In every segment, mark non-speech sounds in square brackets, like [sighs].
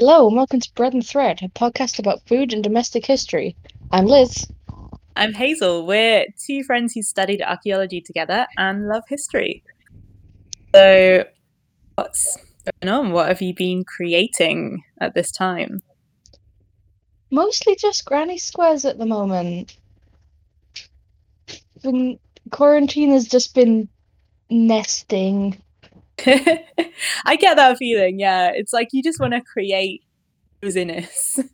Hello, and welcome to Bread and Thread, a podcast about food and domestic history. I'm Liz. I'm Hazel. We're two friends who studied archaeology together and love history. So, what's going on? What have you been creating at this time? Mostly just granny squares at the moment. Been, quarantine has just been nesting. [laughs] I get that feeling, yeah. It's like you just want to create coziness. [laughs]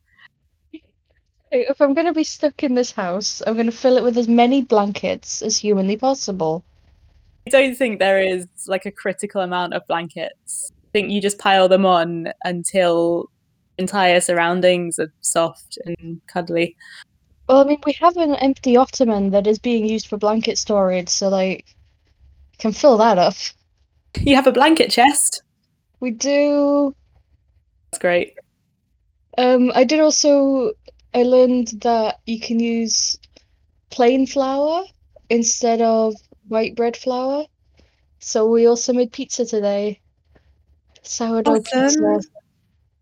If I'm going to be stuck in this house, I'm going to fill it with as many blankets as humanly possible. I don't think there is like a critical amount of blankets. I think you just pile them on until entire surroundings are soft and cuddly. Well, I mean, we have an empty ottoman that is being used for blanket storage, so like, I can fill that up. You have a blanket chest. We do. That's great. Um, I did also. I learned that you can use plain flour instead of white bread flour. So we also made pizza today. Sourdough Awesome. pizza. What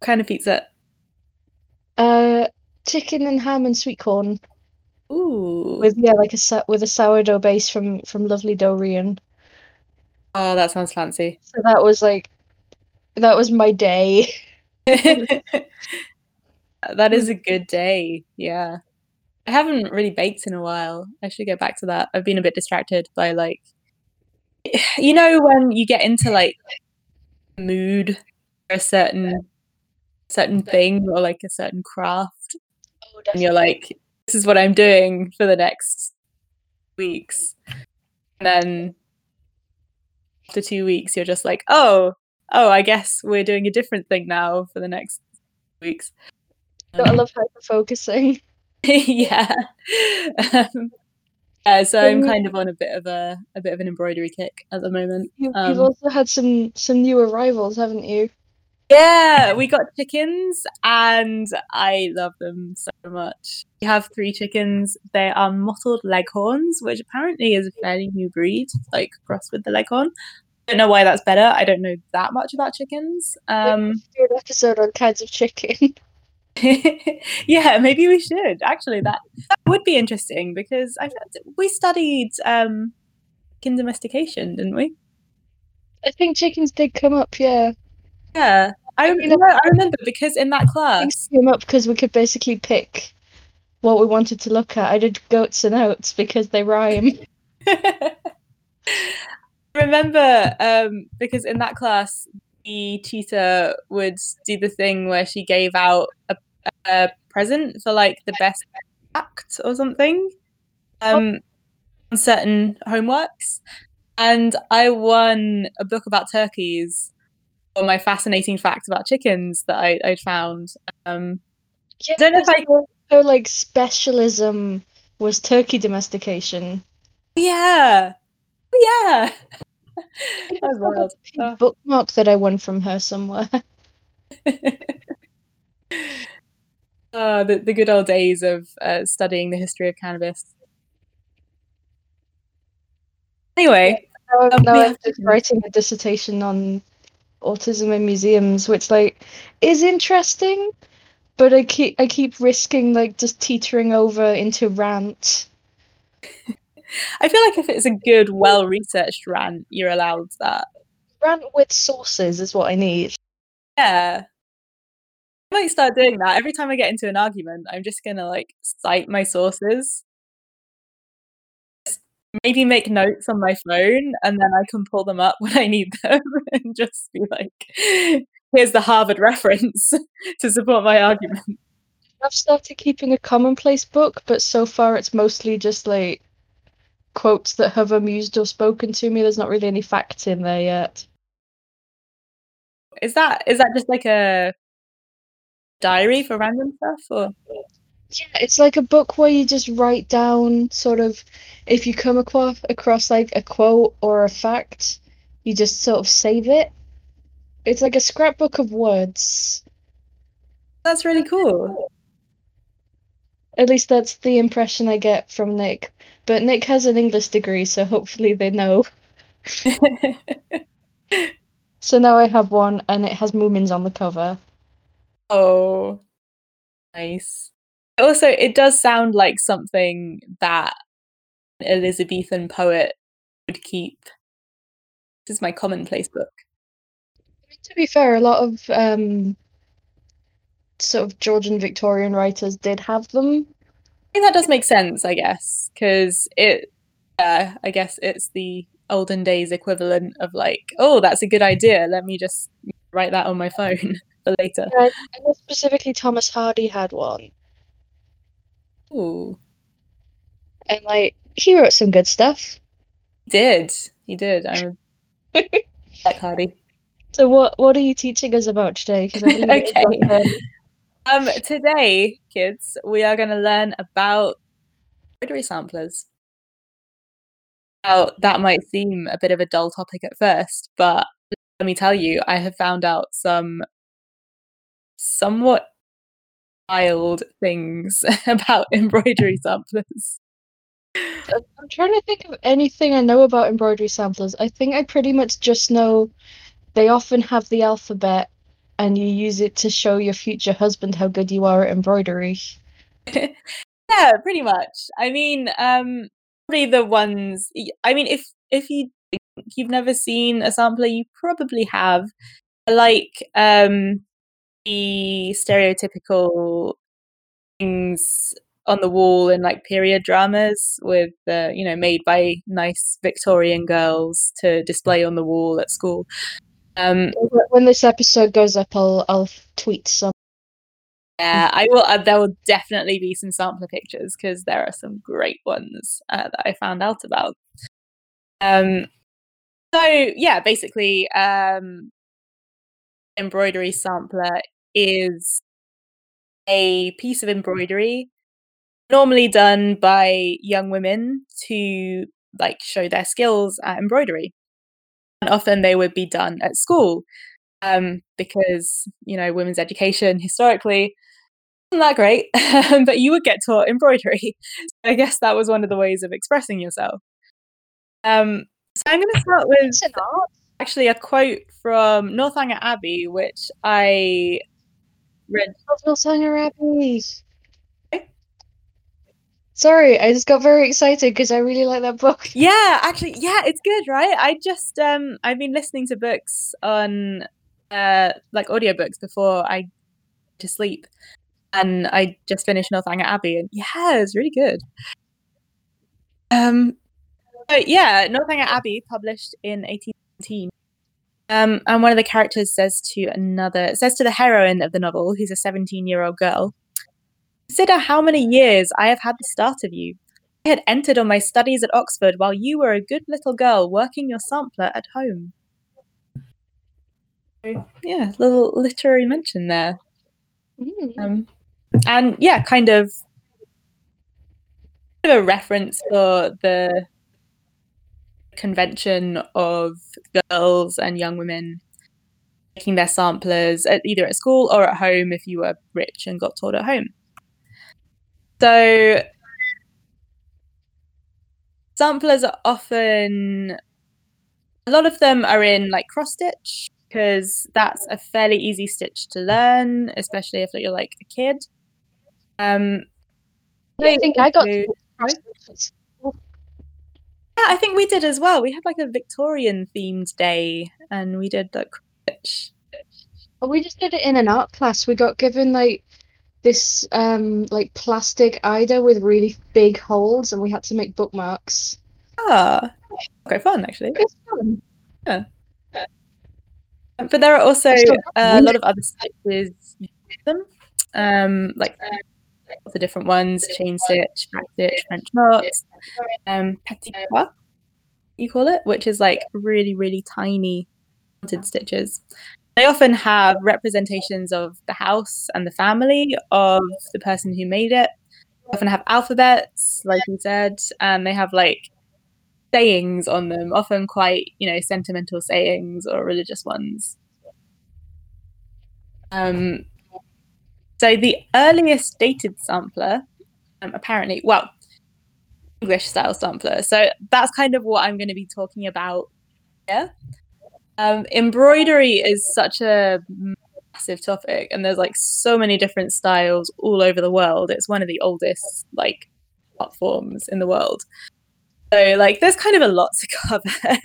kind of pizza? Uh, chicken and ham and sweet corn Ooh. with yeah, like a with a sourdough base from from Lovely Dorian. Oh, that sounds fancy. [laughs] So that was like, that was my day. That is a good day. Yeah. I haven't really baked in a while. I should get back to that. I've been a bit distracted by like [sighs] you know when you get into like mood for a certain certain thing or like a certain craft Oh, and you're like this is what I'm doing for the next weeks. And then after 2 weeks you're just like, "Oh, oh, I guess we're doing a different thing now for the next weeks." I love hyper focusing. [laughs] yeah. Um, yeah, so I'm Um, kind of on a bit of a a bit of an embroidery kick at the moment. You, you've Um, also had some some new arrivals, haven't you? Yeah, we got chickens and I love them so much. We have three chickens. They are mottled leghorns, which apparently is a fairly new breed, like crossed with the leghorn. I don't know why that's better. I don't know that much about chickens. Um, Do an episode on kinds of chicken. [laughs] [laughs] yeah, maybe we should. Actually, that, that would be interesting because I we studied um chicken domestication, didn't we? I think chickens did come up, yeah. Yeah. I, I mean, no, I remember because in that Things class, came up because we could basically pick what we wanted to look at. I did goats and oats because they rhyme. [laughs] remember um, because in that class, the tutor would do the thing where she gave out a, a present for like the best act or something um, on certain homeworks. And I won a book about turkeys or my fascinating facts about chickens that I, I'd found. Um, Yeah, I don't know if I. her like specialism was turkey domestication. Yeah. Yeah. that was wild. Oh. Bookmark that I won from her somewhere. Oh, [laughs] [laughs] the, the good old days of uh, studying the history of cannabis. Anyway, Now, I'm- Um, now I'm just writing a dissertation on autism in museums, which like is interesting, but I keep I keep risking like just teetering over into rant. [laughs] I feel like if it's a good, well researched rant, you're allowed that. Rant with sources is what I need. Yeah. I might start doing that. Every time I get into an argument, I'm just gonna like cite my sources. Maybe make notes on my phone and then I can pull them up [laughs] when I need them and just be like, here's the Harvard reference [laughs] to support my argument. I've started keeping a commonplace book, but so far it's mostly just like quotes that have amused or spoken to me. There's not really any facts in there yet. Is that is that just like a diary for random stuff or Yeah, it's like a book where you just write down sort of if you come across across like a quote or a fact, you just sort of save it. It's like a scrapbook of words. that's really cool. At least that's the impression I get from Nick. But Nick has an English degree, so hopefully they know. [laughs] So now I have one and it has Moomins on the cover. Oh, nice. Also, it does sound like something that Elizabethan poet would keep. This is my commonplace book. To be fair, a lot of um, sort of Georgian Victorian writers did have them. I think that does make sense, I guess, because it, uh, I guess it's the olden days equivalent of like, oh, that's a good idea. Let me just write that on my phone [laughs] for later. Yeah, I know specifically Thomas Hardy had one, Ooh, and like he wrote some good stuff. did. He did. I'm [laughs] like Hardy. So what what are you teaching us about today? 'Cause I believe it is Okay. [laughs] um, today, kids, we are going to learn about embroidery samplers. Now, that might seem a bit of a dull topic at first, but let me tell you, I have found out some somewhat wild things [laughs] about embroidery samplers. I'm trying to think of anything I know about embroidery samplers. I think I pretty much just know they often have the alphabet and you use it to show your future husband how good you are at embroidery. [laughs] yeah, pretty much. I mean, um, probably the ones. I mean, if if you you've never seen a sampler, you probably have. Like um, the stereotypical things on the wall in like period dramas with uh, you know made by nice Victorian girls to display on the wall at school. Um, When this episode goes up, I'll I'll tweet some. Yeah, I will. Uh, there will definitely be some sampler pictures because there are some great ones uh, that I found out about. Um, so yeah, basically, um, embroidery sampler is a piece of embroidery normally done by young women to like show their skills at embroidery, and often they would be done at school um, because you know women's education historically wasn't that great, [laughs] but you would get taught embroidery. So [laughs] I guess that was one of the ways of expressing yourself. Um, so I'm going to start [laughs] with It's an art. actually a quote from Northanger Abbey, which I read. Northanger Abbey. Sorry, I just got very excited because I really like that book. [laughs] Yeah, actually, yeah, it's good, right? I just um, I've been listening to books on uh, like audiobooks before I to sleep, and I just finished Northanger Abbey, and yeah, it's really good. Um, but yeah, Northanger Abbey, published in 1817. Um, and one of the characters says to another, says to the heroine of the novel, who's a 17 year old girl, Consider how many years I have had the start of you. I had entered on my studies at Oxford while you were a good little girl working your sampler at home. So, yeah, little literary mention there. Mm. Um, and yeah, kind of, kind of a reference for the convention of girls and young women making their samplers at either at school or at home if you were rich and got taught at home. So samplers are often a lot of them are in like cross stitch because that's a fairly easy stitch to learn, especially if you're like a kid. Um, I think I got. to- I think we did as well. We had like a Victorian themed day, and we did like. Oh, we just did it in an art class. We got given like this um like plastic Aida with really big holes, and we had to make bookmarks. Ah, quite fun actually. It's fun. But there are also Still a lot of other them, um, like of different ones: chain stitch, back stitch, French knots, um, petit point, you call it, which is like really, really tiny pointed stitches. They often have representations of the house and the family of the person who made it. They often have alphabets, like you said, and they have like sayings on them, often quite, you know, sentimental sayings or religious ones. Um, so the earliest dated sampler, um, apparently, well, English style sampler. So that's kind of what I'm going to be talking about here. Um, embroidery is such a massive topic and there's like so many different styles all over the world. It's one of the oldest like art forms in the world. So like there's kind of a lot to [laughs] cover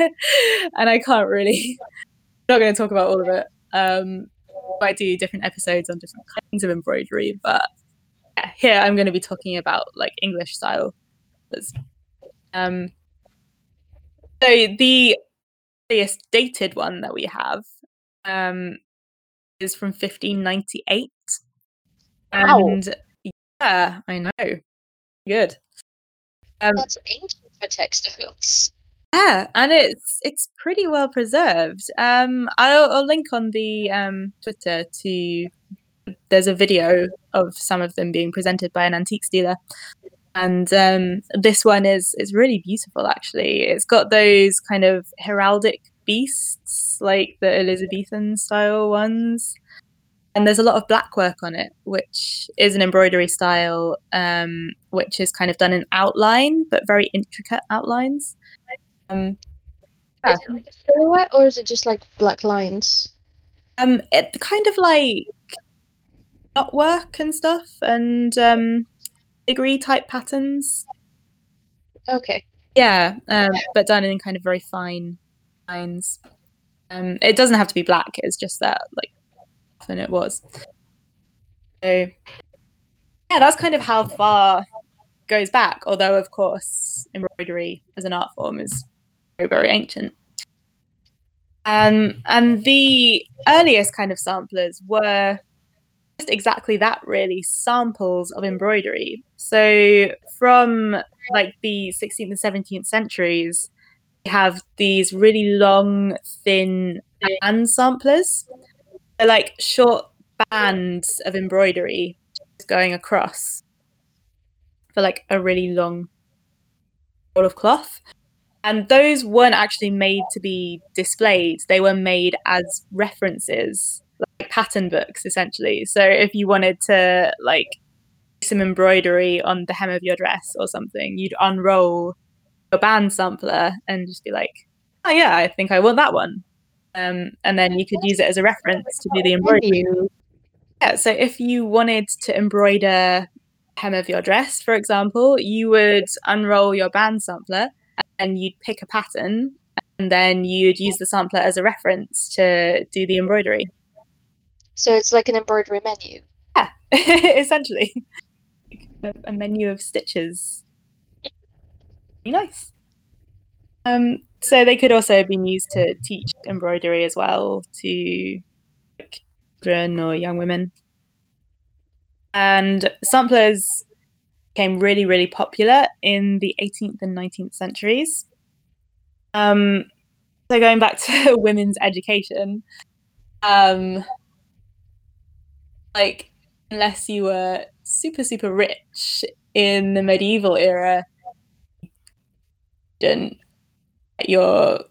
and I can't really I'm not going to talk about all of it. Um I do different episodes on different kinds of embroidery, but yeah, here I'm going to be talking about like English style. Um so the earliest dated one that we have um is from 1598. Wow. And yeah, I know. Good. Um, That's ancient for textiles. Yeah, and it's it's pretty well preserved. Um, I'll, I'll link on the um, Twitter to. There's a video of some of them being presented by an antiques dealer, and um, this one is is really beautiful. Actually, it's got those kind of heraldic beasts like the Elizabethan style ones, and there's a lot of black work on it, which is an embroidery style, um, which is kind of done in outline, but very intricate outlines. Um, Yeah. Is it like a silhouette or is it just like black lines? um, it kind of like knot work and stuff, and um, degree type patterns. Okay. Yeah, um, but done in kind of very fine lines. Um, it doesn't have to be black. It's just that like often it was. So yeah, that's kind of how far goes back. Although of course embroidery as an art form is very very ancient. Um, and the earliest kind of samplers were just exactly that really samples of embroidery. So from like the 16th and 17th centuries we have these really long thin band samplers. They're like short bands of embroidery going across for like a really long roll of cloth and those weren't actually made to be displayed. They were made as references like pattern books essentially. So if you wanted to like some embroidery on the hem of your dress or something you'd unroll your band sampler and just be like oh yeah i think i want that one. Um, and then you could use it as a reference to do the embroidery. Yeah so if you wanted to embroider hem of your dress for example you would unroll your band sampler and you'd pick a pattern and then you'd use the sampler as a reference to do the embroidery. So it's like an embroidery menu. yeah [laughs] essentially. A, menu of stitches. Very nice. Um so they could also have been used to teach embroidery as well to children or young women. And samplers became really really popular in the 18th and 19th centuries. Um so going back [laughs] to women's education um like unless you were super super rich in the medieval era you didn't get your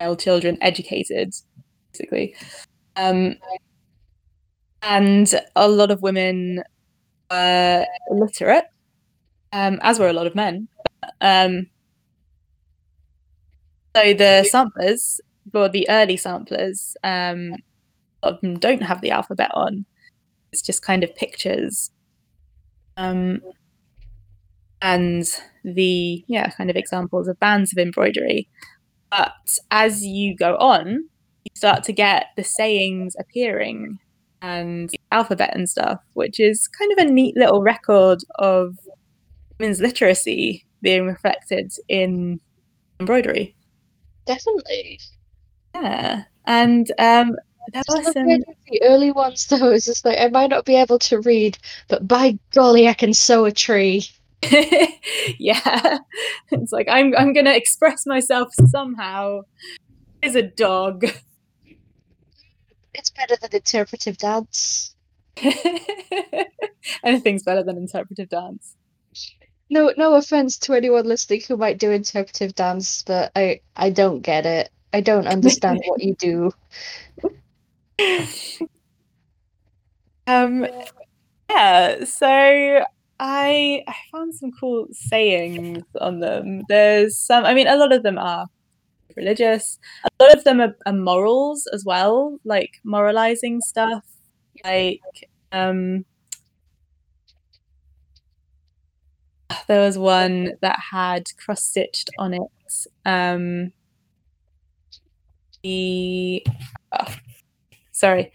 male children educated basically. Um and a lot of women were illiterate um as were a lot of men. Um so the samplers or the early samplers um a lot of them don't have the alphabet on. It's just kind of pictures. Um and the yeah kind of examples of bands of embroidery. But as you go on you start to get the sayings appearing and alphabet and stuff which is kind of a neat little record of women's literacy being reflected in embroidery. Definitely. yeah and um were the some the early ones though. Is just like I might not be able to read, but by golly I can sew a tree. [laughs] yeah. It's like i'm i'm gonna express myself somehow. As a dog It's better than interpretive dance. [laughs] anything's better than interpretive dance No no offense to anyone listening who might do interpretive dance, but I I don't get it. I don't understand what you do. [laughs] um yeah so i i found some cool sayings on them there's some i mean a lot of them are religious. A lot of them are, are morals as well, like moralizing stuff. Like um there was one that had cross stitched on it um the oh, sorry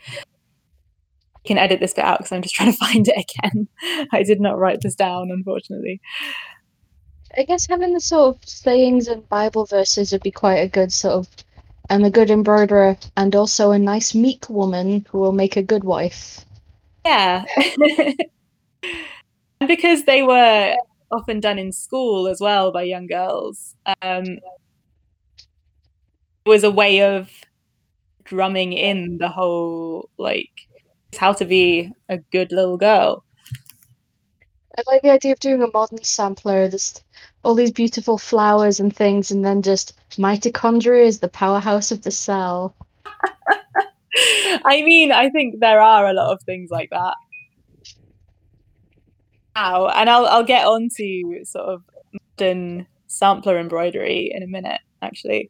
can edit this bit out because I'm just trying to [laughs] find it again. I did not write this down, unfortunately. I guess having the sort of sayings and Bible verses would be quite a good sort of and a good embroiderer and also a nice meek woman who will make a good wife. Yeah. [laughs] because they were often done in school as well by young girls. Um, it was a way of drumming in the whole like how to be a good little girl. I like the idea of doing a modern sampler. There's all these beautiful flowers and things, and then just mitochondria is the powerhouse of the cell. [laughs] I mean, I think there are a lot of things like that. Now, and I'll I'll get on to sort of modern sampler embroidery in a minute, actually.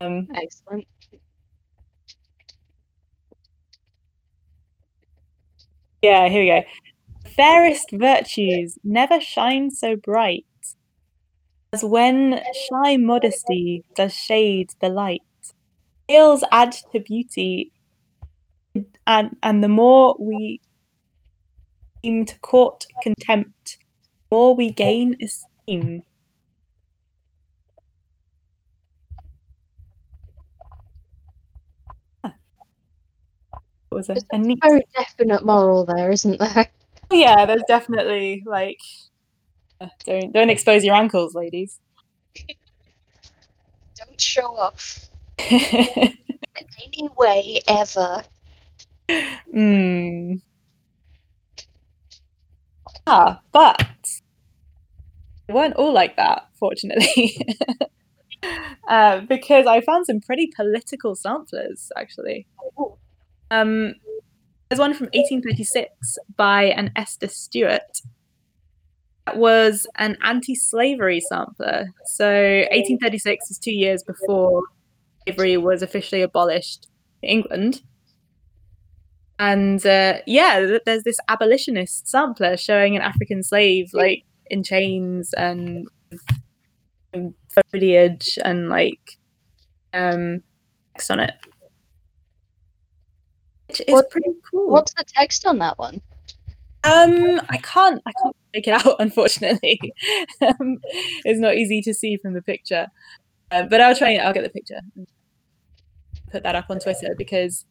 Um, Excellent. Yeah, here we go. Fairest virtues never shine so bright as when shy modesty does shade the light. Veils add to beauty, and and the more we seem to court contempt, the more we gain esteem. was a, a neat... very definite moral there, isn't there? Yeah, there's definitely like don't don't expose your ankles, ladies. [laughs] don't show off [laughs] in any way ever. Hmm. Ah, but they weren't all like that, fortunately. [laughs] uh, because I found some pretty political samplers, actually. Um, there's one from 1836 by an Esther Stewart. That was an anti-slavery sampler. So 1836 is two years before slavery was officially abolished in England. And uh, yeah, there's this abolitionist sampler showing an African slave like in chains and, and foliage and like um text on it which is what, pretty cool. What's the text on that one? Um, I can't, I can't make it [laughs] out. Unfortunately, um, it's not easy to see from the picture. Uh, but I'll try. I'll get the picture. And put that up on Twitter because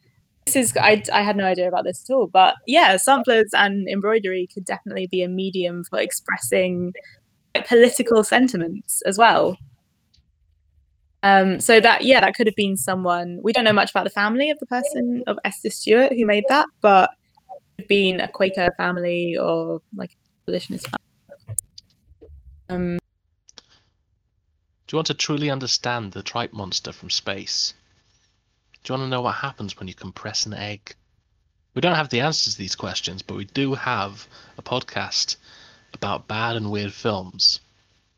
this is. I I had no idea about this at all. But yeah, samplers and embroidery could definitely be a medium for expressing political sentiments as well. Um, so that yeah, that could have been someone. We don't know much about the family of the person of Esther Stewart who made that, but been a Quaker family or like a abolitionist family. Um, Do you want to truly understand the tripe monster from space? Do you want to know what happens when you compress an egg? We don't have the answers to these questions, but we do have a podcast about bad and weird films.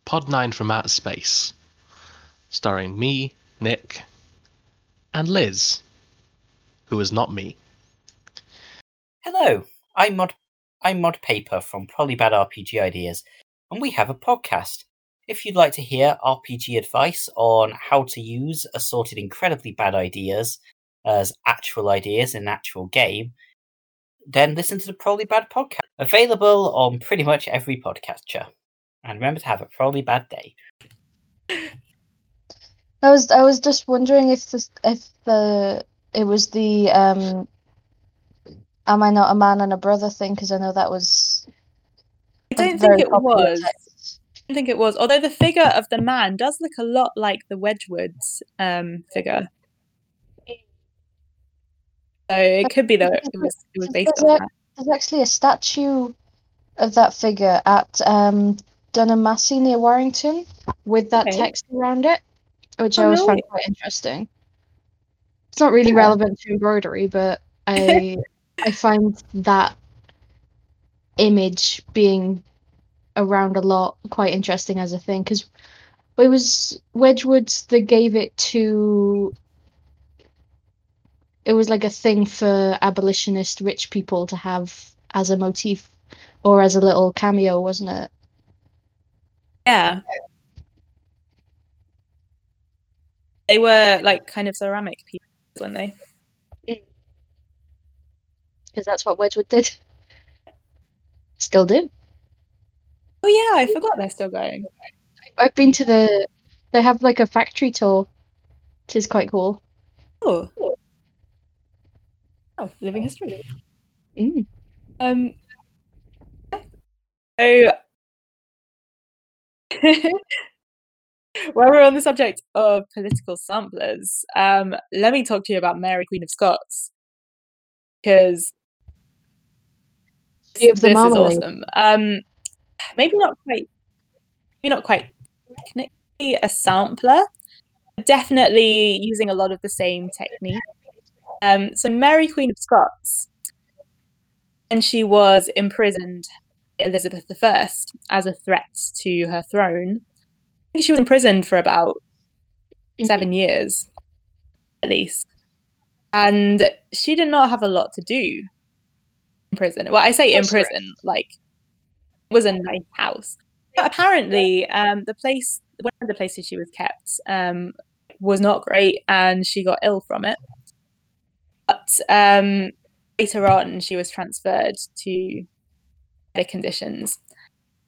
Pod 9 from Outer Space starring me, Nick, and Liz, who is not me. Hello, I'm Mod I'm Mod Paper from Probably Bad RPG Ideas, and we have a podcast. If you'd like to hear RPG advice on how to use assorted incredibly bad ideas as actual ideas in an actual game, then listen to the Probably Bad podcast. Available on pretty much every podcatcher. And remember to have a probably bad day. I was I was just wondering if this if the it was the um am I not a man and a brother thing because I know that was I don't think it was. Text. I don't think it was. Although the figure of the man does look a lot like the Wedgwoods um figure. So it could be that it was it was based there's on that. There's actually a statue of that figure at um Dunham Massey near Warrington with that Okay. text around it which Oh, I always no. found quite interesting. It's not really Yeah. relevant to embroidery, but [laughs] I I find that image being around a lot quite interesting as a thing because it was Wedgwood's that gave it to. It was like a thing for abolitionist rich people to have as a motif or as a little cameo, wasn't it? Yeah. They were like kind of ceramic people, weren't they? Because that's what Wedgwood did. Still do. Oh yeah, I forgot they're still going. I've been to the. They have like a factory tour, which is quite cool. Oh. Oh, living history. Mm. Um. So, [laughs] while we're on the subject of political samplers, um, let me talk to you about Mary, Queen of Scots, because The this is awesome. Um, maybe not quite, maybe not quite technically a sampler, but definitely using a lot of the same technique. Um, so Mary, Queen of Scots, and she was imprisoned Elizabeth I as a threat to her throne. I think she was imprisoned for about seven years, at least, and she did not have a lot to do in prison. Well, I say in prison, like it was a nice house. But apparently, um, the place, one of the places she was kept, um, was not great, and she got ill from it. But um, later on, she was transferred to better conditions,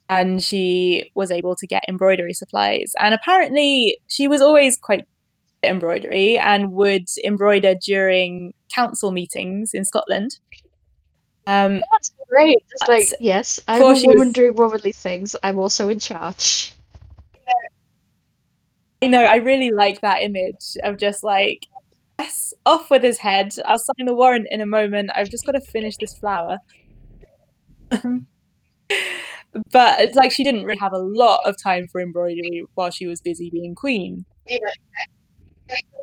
and she was able to get embroidery supplies. And apparently, she was always quite embroidery and would embroider during council meetings in Scotland. Um, That's great. Like, yes, I'm a woman was- doing womanly things. I'm also in charge. You know, I really like that image of just like, yes, off with his head. I'll sign the warrant in a moment. I've just got to finish this flower. [laughs] but it's like she didn't really have a lot of time for embroidery while she was busy being queen, as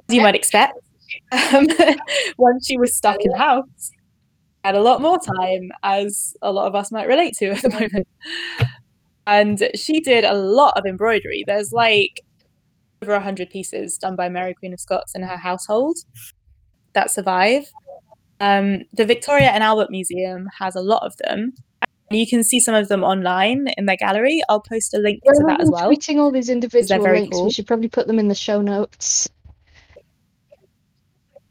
you might expect. [laughs] Um, [laughs] once she was stuck in the house, had a lot more time, as a lot of us might relate to [laughs] at the moment. And she did a lot of embroidery. There's like over 100 pieces done by Mary Queen of Scots and her household that survive. Um, the Victoria and Albert Museum has a lot of them. And you can see some of them online in their gallery. I'll post a link to that as well. Tweeting all these individual links, cool. we should probably put them in the show notes.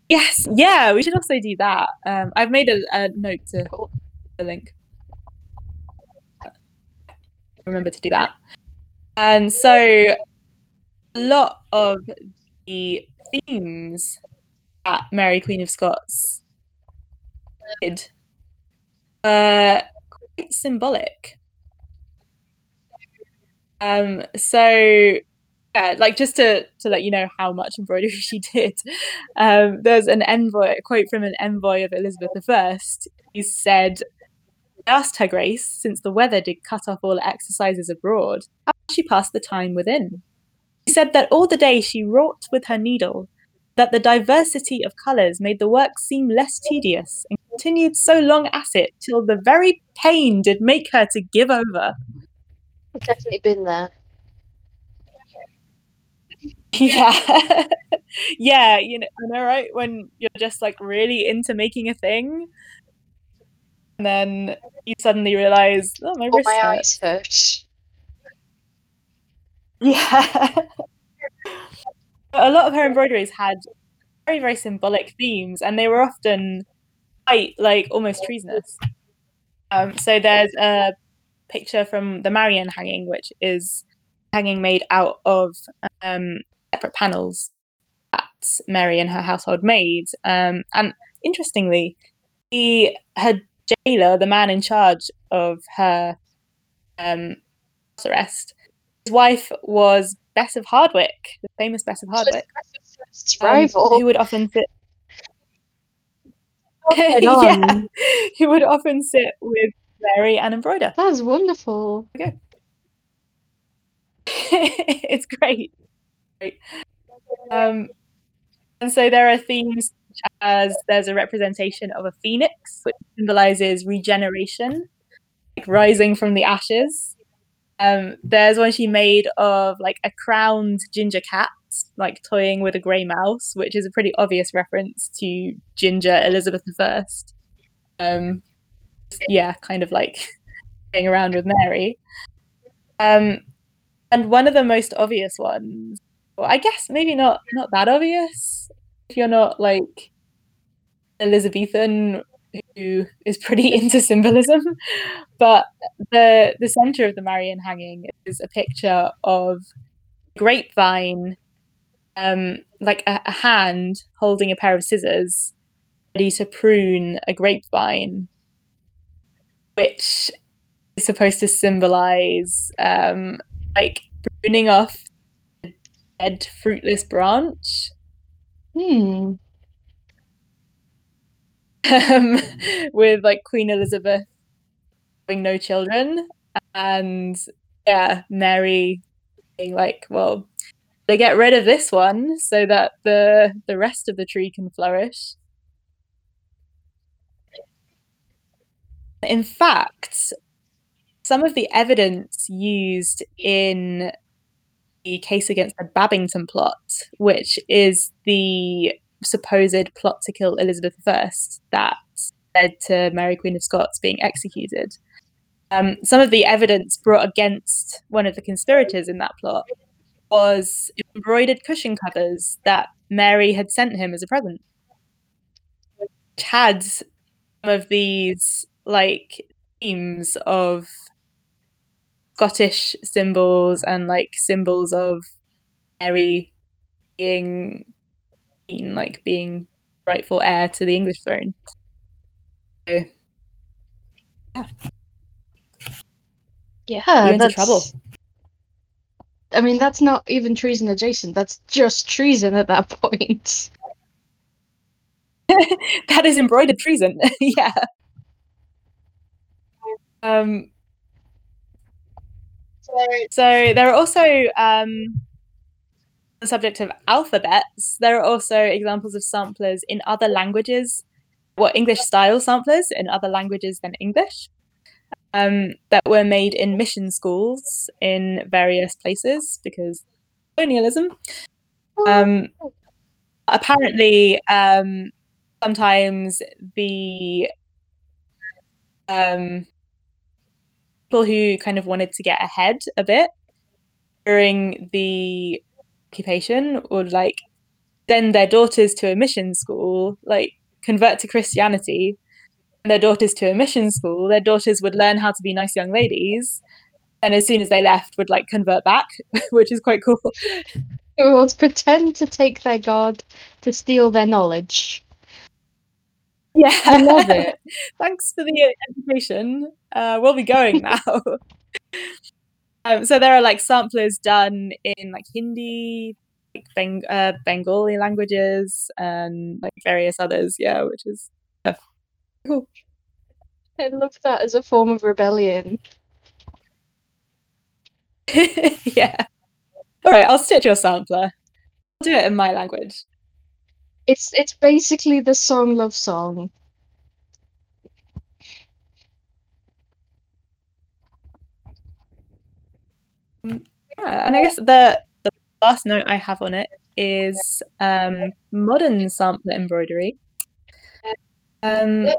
Yes, yeah, we should also do that. Um, I've made a, a note to the link. Remember to do that. And so, a lot of the themes that Mary Queen of Scots did were quite symbolic. Um, so yeah, like just to to let you know how much embroidery [laughs] she did. Um, there's an envoy a quote from an envoy of Elizabeth I. He said, "I asked her Grace, since the weather did cut off all exercises abroad, how she passed the time within. She said that all the day she wrought with her needle, that the diversity of colours made the work seem less tedious, and continued so long at it till the very pain did make her to give over." I've definitely been there. Yeah. [laughs] yeah, you know, I know, right? When you're just like really into making a thing, and then you suddenly realize, oh, my Oh, wrist my hurts. eyes hurt. [laughs] Yeah. a lot of her embroideries had very, very symbolic themes, and they were often quite like almost treasonous. Um, so there's a picture from the Marian hanging, which is hanging made out of um, separate panels that Mary and her household made. Um, and interestingly, the her jailer, the man in charge of her um, arrest, his wife was Bess of Hardwick, the famous Bess of Hardwick, um, rival. who would often sit. [laughs] [laughs] Yeah, who would often sit with Mary and embroider. That's wonderful. [laughs] it's great. Great. Um, and so there are themes such as there's a representation of a phoenix, which symbolizes regeneration, like rising from the ashes. Um, there's one she made of like a crowned ginger cat, like toying with a grey mouse, which is a pretty obvious reference to Ginger Elizabeth I. Um, yeah, kind of like [laughs] going around with Mary. Um, and one of the most obvious ones, well, I guess maybe not not that obvious if you're not like Elizabethan who is pretty [laughs] into symbolism. But the the center of the Marian hanging is a picture of a grapevine, um, like a, a hand holding a pair of scissors, ready to prune a grapevine, which is supposed to symbolize um, like pruning off dead fruitless branch. Hmm. um, [laughs] with like Queen Elizabeth having no children, and yeah, Mary being like, well, they get rid of this one so that the the rest of the tree can flourish. In fact, some of the evidence used in the case against the Babington plot, which is the supposed plot to kill Elizabeth I that led to Mary Queen of Scots being executed. Um, some of the evidence brought against one of the conspirators in that plot was embroidered cushion covers that Mary had sent him as a present, which had some of these like themes of Scottish symbols and like symbols of Mary being like being rightful heir to the English throne. So, Yeah, you're that's trouble. I mean, that's not even treason adjacent. That's just treason at that [laughs] point. [laughs] that is embroidered treason. [laughs] yeah. Um. So there are also um, the subject of alphabets. There are also examples of samplers in other languages, what English style samplers in other languages than English, um, that were made in mission schools in various places because colonialism. Um, apparently, um, sometimes the um, people who kind of wanted to get ahead a bit during the occupation would like send their daughters to a mission school, like convert to Christianity, and their daughters to a mission school. Their daughters would learn how to be nice young ladies, and as soon as they left, would like convert back, [laughs] which is quite cool. Who will pretend to take their god to steal their knowledge. Yeah, I love it. [laughs] Thanks for the education. Uh, we'll be going now. [laughs] um, so there are like samplers done in like Hindi, like Beng- uh, Bengali languages, and like various others. Yeah, which is uh, cool. I love that as a form of rebellion. [laughs] yeah. All right, I'll stitch your sampler. I'll do it in my language. It's it's basically the song love song. Yeah, and I guess the the last note I have on it is um, modern sampler embroidery. Um, a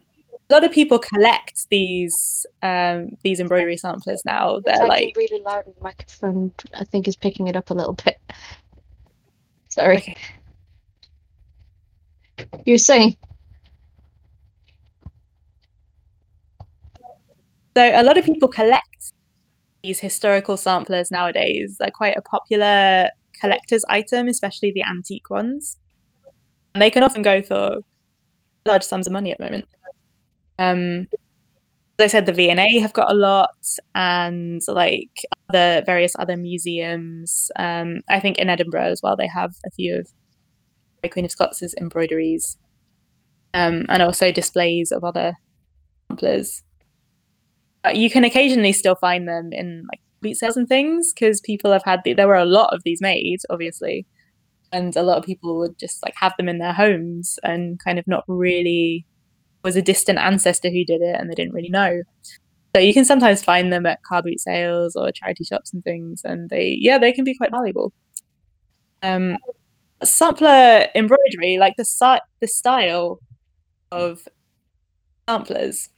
lot of people collect these um, these embroidery samplers now. They're It's like really loud and the microphone I think is picking it up a little bit. [laughs] Sorry. Okay. You were saying So a lot of people collect these historical samplers nowadays. They're quite a popular collector's item, especially the antique ones. And they can often go for large sums of money at the moment. Um, as I said, the V&A have got a lot, and like the various other museums. Um, I think in Edinburgh as well, they have a few of Queen of Scots' embroideries, um, and also displays of other samplers uh, you can occasionally still find them in like beat sales and things because people have had the, there were a lot of these made obviously and a lot of people would just like have them in their homes and kind of not really was a distant ancestor who did it and they didn't really know So you can sometimes find them at car boot sales or charity shops and things, and they yeah they can be quite valuable. Um, sampler embroidery, like the si- the style of samplers,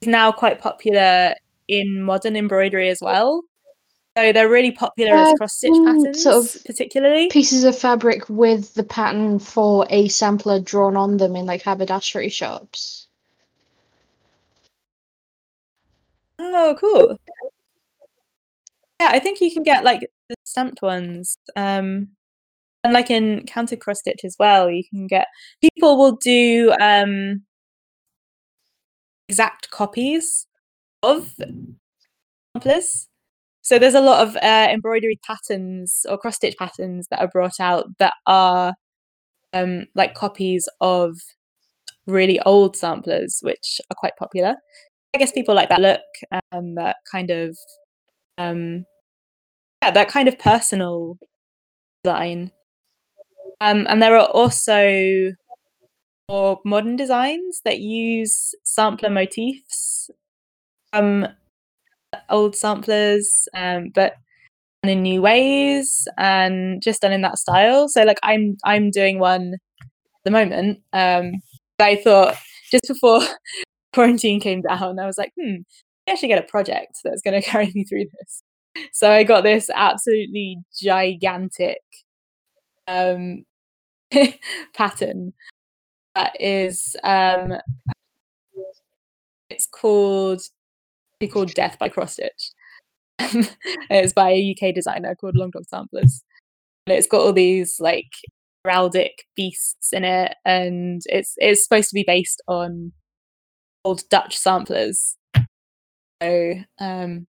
is now quite popular in modern embroidery as well. So they're really popular Yeah, as cross stitch mm, patterns, sort of particularly. Pieces of fabric with the pattern for a sampler drawn on them in like haberdashery shops. Oh, cool. Yeah, I think you can get like the stamped ones. Um, and like in counted cross stitch as well, you can get people will do um exact copies of samplers. So there's a lot of uh, embroidery patterns or cross stitch patterns that are brought out that are um like copies of really old samplers, which are quite popular. I guess people like that look and that kind of um yeah, that kind of personal design. Um and there are also more modern designs that use sampler motifs from old samplers, um, but in new ways and just done in that style. So like I'm I'm doing one at the moment. Um I thought just before [laughs] quarantine came down, I was like, hmm, I actually get a project that's going [laughs] to carry me through this. So I got this absolutely gigantic um, [laughs] pattern that is um, it's called it's called Death by Cross Stitch. [laughs] it's by a UK designer called Long Dog Samplers. And it's got all these like heraldic beasts in it, and it's it's supposed to be based on old Dutch samplers. So um,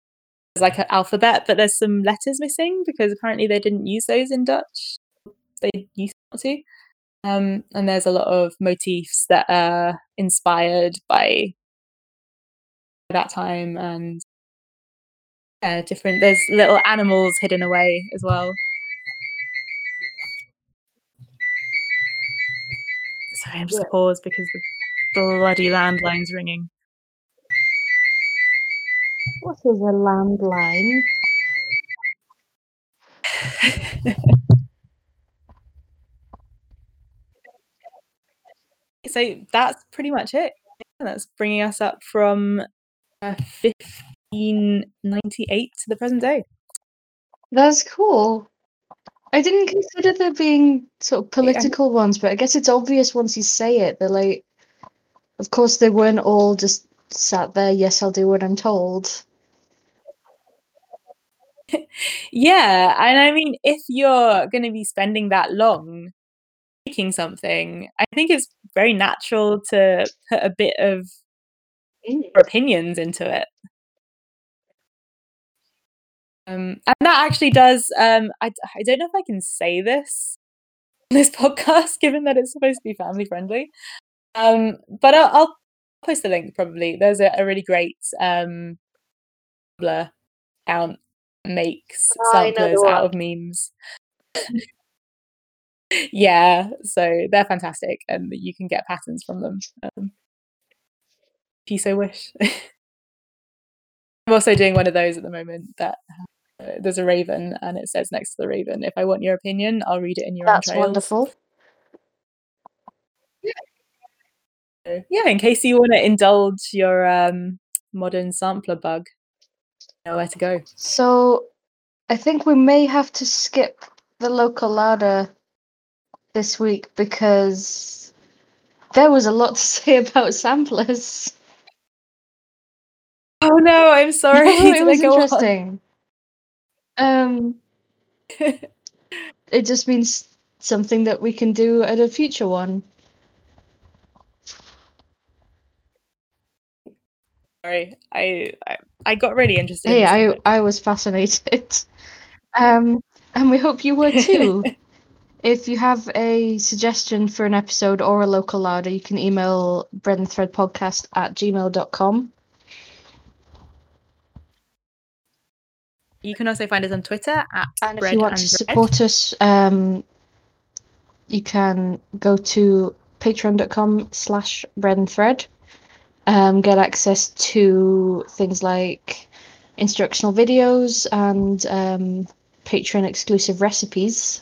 there's like an alphabet, but there's some letters missing because apparently they didn't use those in Dutch. They used to. Um, and there's a lot of motifs that are inspired by that time and yeah, different. There's little animals hidden away as well. Sorry, I'm just pause because the bloody landline's ringing. What is a landline? [laughs] so that's pretty much it. That's bringing us up from uh, 1598 to the present day. That's cool. I didn't consider there being sort of political ones, but I guess it's obvious once you say it. They're like, of course, they weren't all just sat there. Yes, I'll do what I'm told. [laughs] Yeah, and I mean, if you're going to be spending that long making something, I think it's very natural to put a bit of Mm. opinions into it. Um, and that actually does. Um, I I don't know if I can say this on this [laughs] podcast, given that it's supposed to be family friendly. Um, but I'll, I'll post the link probably. There's a, a really great um, Tumblr account makes samplers out of memes. [laughs] yeah, so they're fantastic, and you can get patterns from them um, if you so wish. [laughs] I'm also doing one of those at the moment that uh, there's a raven and it says next to the raven, if I want your opinion, I'll read it in your That's entrails. wonderful. Yeah, in case you want to indulge your um, modern sampler bug, you know where to go. So, I think we may have to skip the local ladder this week because there was a lot to [laughs] say about samplers. Oh no, I'm [laughs] sorry. [laughs] it was on? interesting. Um, it just means something that we can do at a future one. sorry, I, I I got really interested. Hey, in I I was fascinated. Um, and we hope you were too. If you have a suggestion for an episode or a local louder, you can email bread and thread podcast at gmail.com. You can also find us on Twitter at And if you want to bread. support us, um, you can go to patreon.com slash bread and thread. um, get access to things like instructional videos and um, Patreon exclusive recipes.